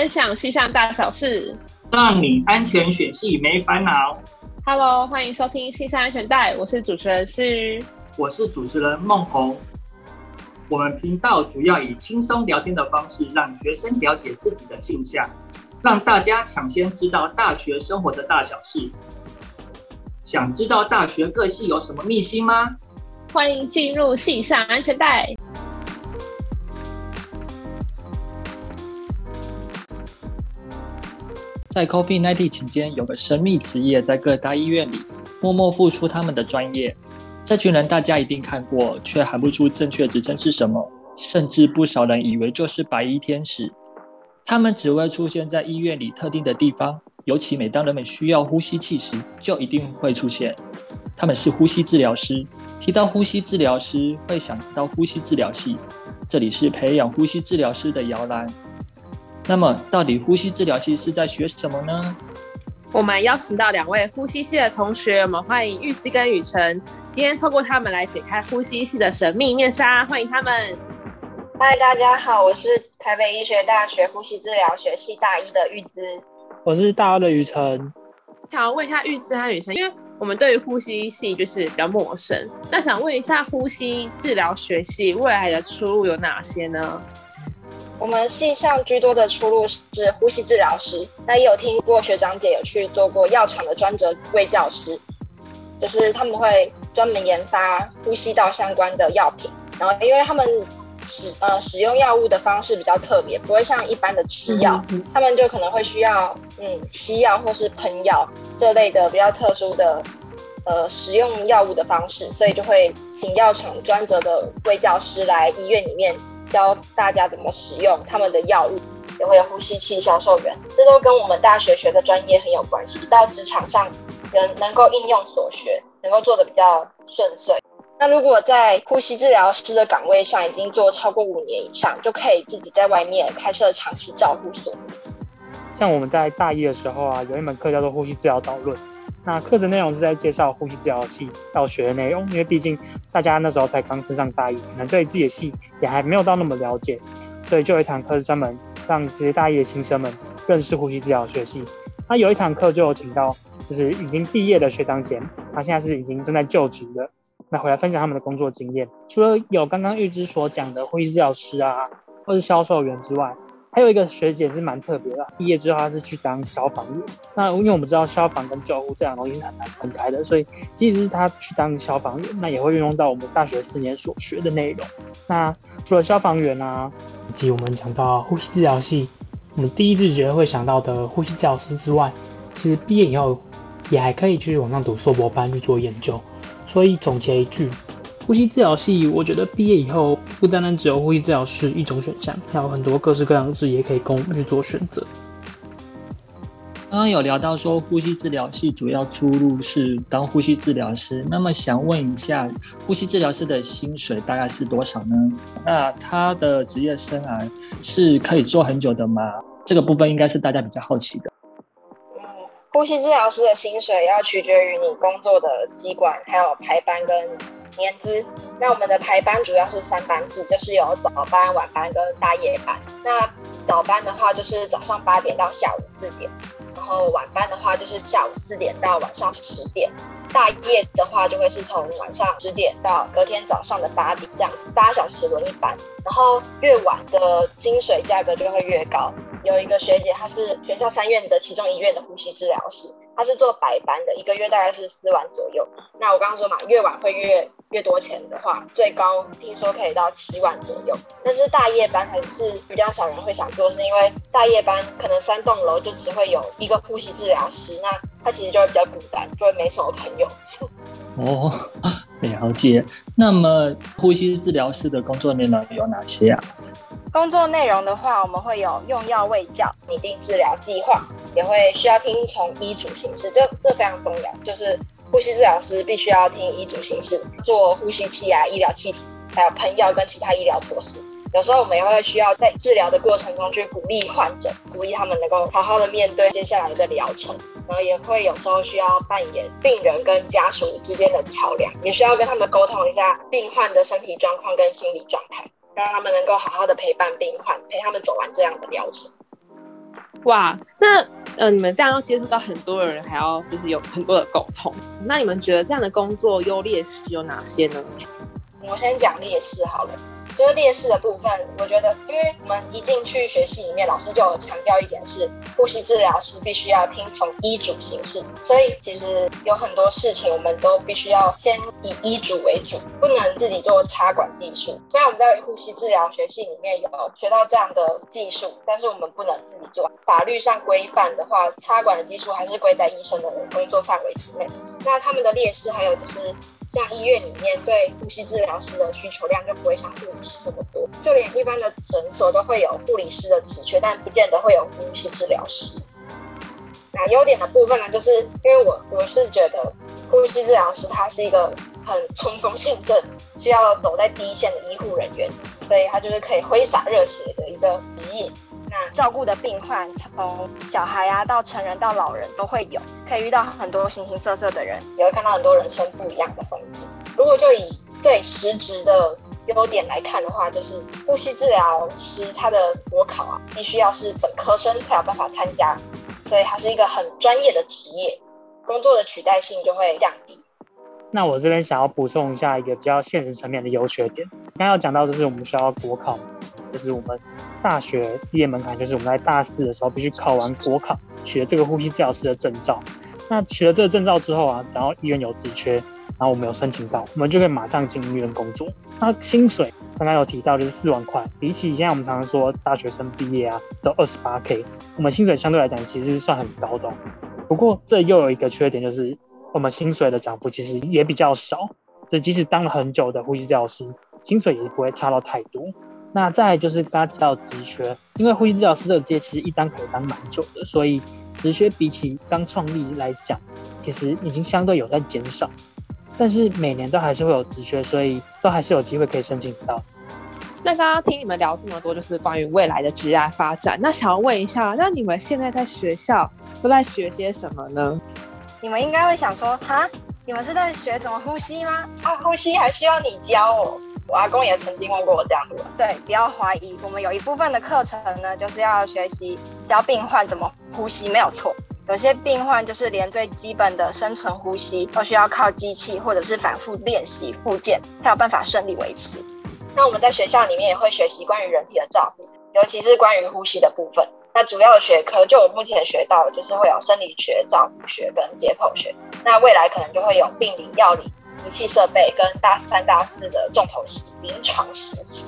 分享系上大小事，让你安全选系没烦恼。Hello，欢迎收听系上安全带，我是主持人诗瑜，我是主持人孟红。我们频道主要以轻松聊天的方式，让学生了解自己的性向，让大家抢先知道大学生活的大小事。想知道大学各系有什么秘辛吗？欢迎进入系上安全带。在 COVID-19 期间，有个神秘职业在各大医院里默默付出他们的专业。这群人大家一定看过，却喊不出正确职称是什么，甚至不少人以为就是白衣天使。他们只会出现在医院里特定的地方，尤其每当人们需要呼吸器时，就一定会出现。他们是呼吸治疗师。提到呼吸治疗师，会想到呼吸治疗系，这里是培养呼吸治疗师的摇篮。那么，到底呼吸治疗系是在学什么呢？我们邀请到两位呼吸系的同学，我们欢迎玉思跟雨辰。今天透过他们来解开呼吸系的神秘面纱，欢迎他们。嗨，大家好，我是台北医学大学呼吸治疗学系大一的玉姿，我是大二的雨辰。想要问一下玉姿和雨辰，因为我们对于呼吸系就是比较陌生，那想问一下呼吸治疗学系未来的出路有哪些呢？我们系上居多的出路是呼吸治疗师，那也有听过学长姐有去做过药厂的专责卫教师，就是他们会专门研发呼吸道相关的药品，然后因为他们使呃使用药物的方式比较特别，不会像一般的吃药，他们就可能会需要嗯吸药或是喷药这类的比较特殊的呃使用药物的方式，所以就会请药厂专责的卫教师来医院里面。教大家怎么使用他们的药物，也会有呼吸器销售员，这都跟我们大学学的专业很有关系。到职场上，能能够应用所学，能够做的比较顺遂。那如果在呼吸治疗师的岗位上已经做超过五年以上，就可以自己在外面开设长期照护所。像我们在大一的时候啊，有一门课叫做呼吸治疗导论。那课程内容是在介绍呼吸治疗系要学的内容，因为毕竟大家那时候才刚升上大一，可能对自己的系也还没有到那么了解，所以就有一堂课是专门让这些大一的新生们认识呼吸治疗学系。那有一堂课就有请到就是已经毕业的学长姐，他现在是已经正在就职的，那回来分享他们的工作经验。除了有刚刚玉芝所讲的呼吸治疗师啊，或是销售员之外，还有一个学姐是蛮特别的，毕业之后她是去当消防员。那因为我们知道消防跟救护这两东西是很难分开的，所以即使是她去当消防员，那也会运用到我们大学四年所学的内容。那除了消防员啊，以及我们讲到呼吸治疗系，我们第一直觉得会想到的呼吸治疗师之外，其实毕业以后也还可以去往上读硕博班去做研究。所以总结一句。呼吸治疗系，我觉得毕业以后不单单只有呼吸治疗师一种选项，还有很多各式各样的职业可以供我们去做选择。刚刚有聊到说，呼吸治疗系主要出路是当呼吸治疗师。那么想问一下，呼吸治疗师的薪水大概是多少呢？那他的职业生涯是可以做很久的吗？这个部分应该是大家比较好奇的。嗯，呼吸治疗师的薪水要取决于你工作的机关，还有排班跟。年资，那我们的排班主要是三班制，就是有早班、晚班跟大夜班。那早班的话就是早上八点到下午四点，然后晚班的话就是下午四点到晚上十点，大夜的话就会是从晚上十点到隔天早上的八点这样子，八小时轮一班。然后越晚的薪水价格就会越高。有一个学姐，她是全校三院的其中一院的呼吸治疗师，她是做白班的，一个月大概是四万左右。那我刚刚说嘛，越晚会越越多钱的话，最高听说可以到七万左右。但是大夜班还是比较少人会想做，是因为大夜班可能三栋楼就只会有一个呼吸治疗师，那他其实就会比较孤单，就会没什么朋友。哦，了解。那么呼吸治疗师的工作内容有哪些啊？工作内容的话，我们会有用药喂教、拟定治疗计划，也会需要听从医嘱行事，这这非常重要。就是呼吸治疗师必须要听医嘱行事，做呼吸器啊、医疗气体，还有喷药跟其他医疗措施。有时候我们也会需要在治疗的过程中去鼓励患者，鼓励他们能够好好的面对接下来的疗程。然后也会有时候需要扮演病人跟家属之间的桥梁，也需要跟他们沟通一下病患的身体状况跟心理状态。让他们能够好好的陪伴病患，陪他们走完这样的疗程。哇，那呃，你们这样要接触到很多人，还要就是有很多的沟通，那你们觉得这样的工作优劣势有哪些呢？我先讲劣势好了。就是劣势的部分，我觉得，因为我们一进去学系里面，老师就有强调一点是，呼吸治疗师必须要听从医嘱行事，所以其实有很多事情我们都必须要先以医嘱为主，不能自己做插管技术。虽然我们在呼吸治疗学系里面有学到这样的技术，但是我们不能自己做。法律上规范的话，插管的技术还是归在医生的工作范围之内。那他们的劣势还有就是。像医院里面对呼吸治疗师的需求量就不会像护理师那么多，就连一般的诊所都会有护理师的职缺，但不见得会有呼吸治疗师。那优点的部分呢，就是因为我我是觉得呼吸治疗师他是一个很冲锋陷阵、需要走在第一线的医护人员，所以他就是可以挥洒热血的一个职业。那照顾的病患，从小孩啊到成人到老人都会有，可以遇到很多形形色色的人，也会看到很多人生不一样的风景。如果就以对实质的优点来看的话，就是呼吸治疗师他的国考啊，必须要是本科生才有办法参加，所以它是一个很专业的职业，工作的取代性就会降低。那我这边想要补充一下一个比较现实层面的优缺点，刚要讲到就是我们需要国考，就是我们。大学毕业门槛就是我们在大四的时候必须考完国考，取得这个呼吸治疗师的证照。那取得这个证照之后啊，只要医院有职缺，然后我们有申请到，我们就可以马上进医院工作。那薪水刚刚有提到就是四万块，比起现在我们常常说大学生毕业啊只有二十八 K，我们薪水相对来讲其实是算很高的。不过这又有一个缺点，就是我们薪水的涨幅其实也比较少。这即使当了很久的呼吸治疗师，薪水也不会差到太多。那再就是刚刚提到职缺，因为呼吸治疗师的职业其实一当可以当蛮久的，所以职缺比起刚创立来讲，其实已经相对有在减少。但是每年都还是会有职缺，所以都还是有机会可以申请到。那刚刚听你们聊这么多，就是关于未来的职业发展。那想要问一下，那你们现在在学校都在学些什么呢？你们应该会想说，哈，你们是在学怎么呼吸吗？啊，呼吸还需要你教哦。我阿公也曾经问过我这样子，对，不要怀疑，我们有一部分的课程呢，就是要学习教病患怎么呼吸，没有错。有些病患就是连最基本的生存呼吸都需要靠机器或者是反复练习复健才有办法顺利维持。那我们在学校里面也会学习关于人体的照顾，尤其是关于呼吸的部分。那主要的学科，就我目前学到的，就是会有生理学、照顾学跟解剖学。那未来可能就会有病理、药理。仪器设备跟大三、大四的重头戏临床实习。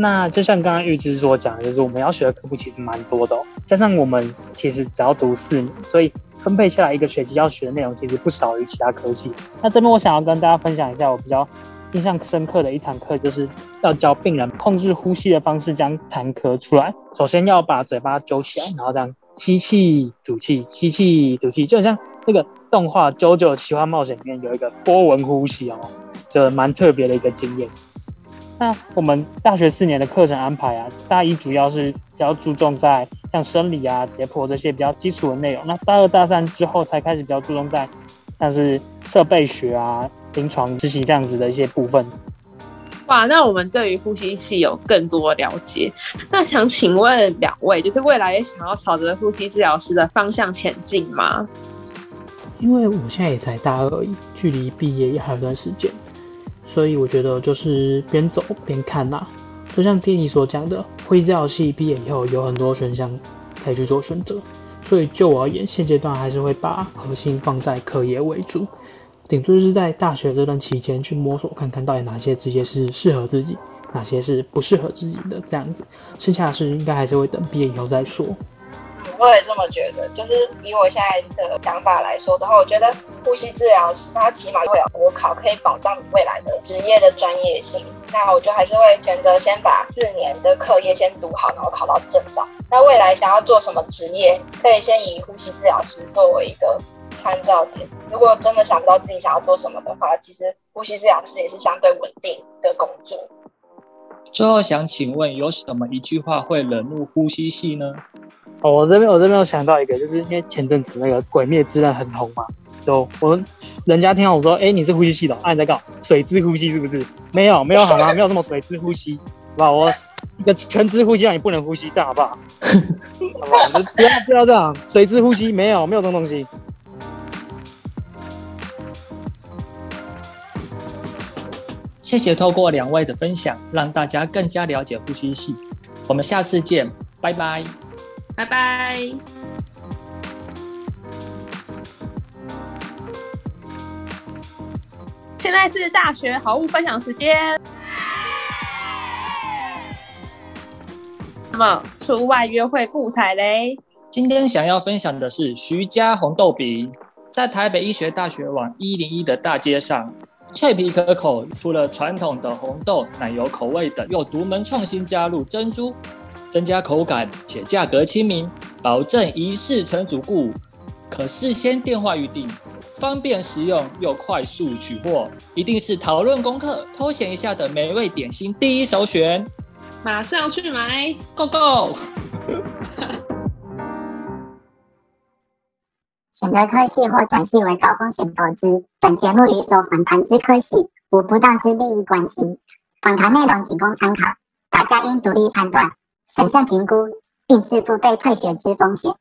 那就像刚刚玉芝所讲，就是我们要学的科目其实蛮多的，哦加上我们其实只要读四年，所以分配下来一个学期要学的内容其实不少于其他科系。那这边我想要跟大家分享一下我比较印象深刻的一堂课，就是要教病人控制呼吸的方式将痰咳出来。首先要把嘴巴揪起来，然后这样吸气、吐气、吸气、吐气，就很像那个。动画《九九奇幻冒险》里面有一个波纹呼吸哦，就蛮特别的一个经验。那我们大学四年的课程安排啊，大一主要是比较注重在像生理啊、解剖这些比较基础的内容。那大二、大三之后才开始比较注重在像是设备学啊、临床实习这样子的一些部分。哇，那我们对于呼吸器有更多了解。那想请问两位，就是未来也想要朝着呼吸治疗师的方向前进吗？因为我现在也才大二而已，距离毕业也还有段时间，所以我觉得就是边走边看啦。就像电影所讲的，会教系毕业以后有很多选项可以去做选择，所以就我而言，现阶段还是会把核心放在课业为主，顶多就是在大学这段期间去摸索看看到底哪些职业是适合自己，哪些是不适合自己的这样子，剩下的事应该还是会等毕业以后再说。我也这么觉得，就是以我现在的想法来说的话，我觉得呼吸治疗师他起码会有国考，可以保障你未来的职业的专业性。那我就还是会选择先把四年的课业先读好，然后考到证照。那未来想要做什么职业，可以先以呼吸治疗师作为一个参照点。如果真的想不到自己想要做什么的话，其实呼吸治疗师也是相对稳定的工作。最后想请问，有什么一句话会惹怒呼吸系呢？哦，我这边我这边有想到一个，就是因为前阵子那个《鬼灭之刃》很红嘛，就我人家听到我说，哎，你是呼吸系统，啊，你在搞水之呼吸是不是？没有没有好吗？没有这么水之呼吸，好吧？我一个全职呼吸让你不能呼吸，这样好不好？好不好？就不要不要这样，水之呼吸没有没有这种东西。谢谢透过两位的分享，让大家更加了解呼吸系。我们下次见，拜拜。拜拜。现在是大学好物分享时间。那么，出外约会不踩雷。今天想要分享的是徐家红豆饼，在台北医学大学往一零一的大街上，脆皮可口。除了传统的红豆奶油口味的，又独门创新加入珍珠，增加口感且价格亲民，保证一试成主顾。可事先电话预定。方便实用又快速取货，一定是讨论功课、偷闲一下的美味点心第一首选。马上去买，Go Go！选择科系或转系为高风险投资。本节目与所访谈之科系无不当之利益关系，访谈内容仅供参考，大家应独立判断、审慎评估，并自付被退学之风险。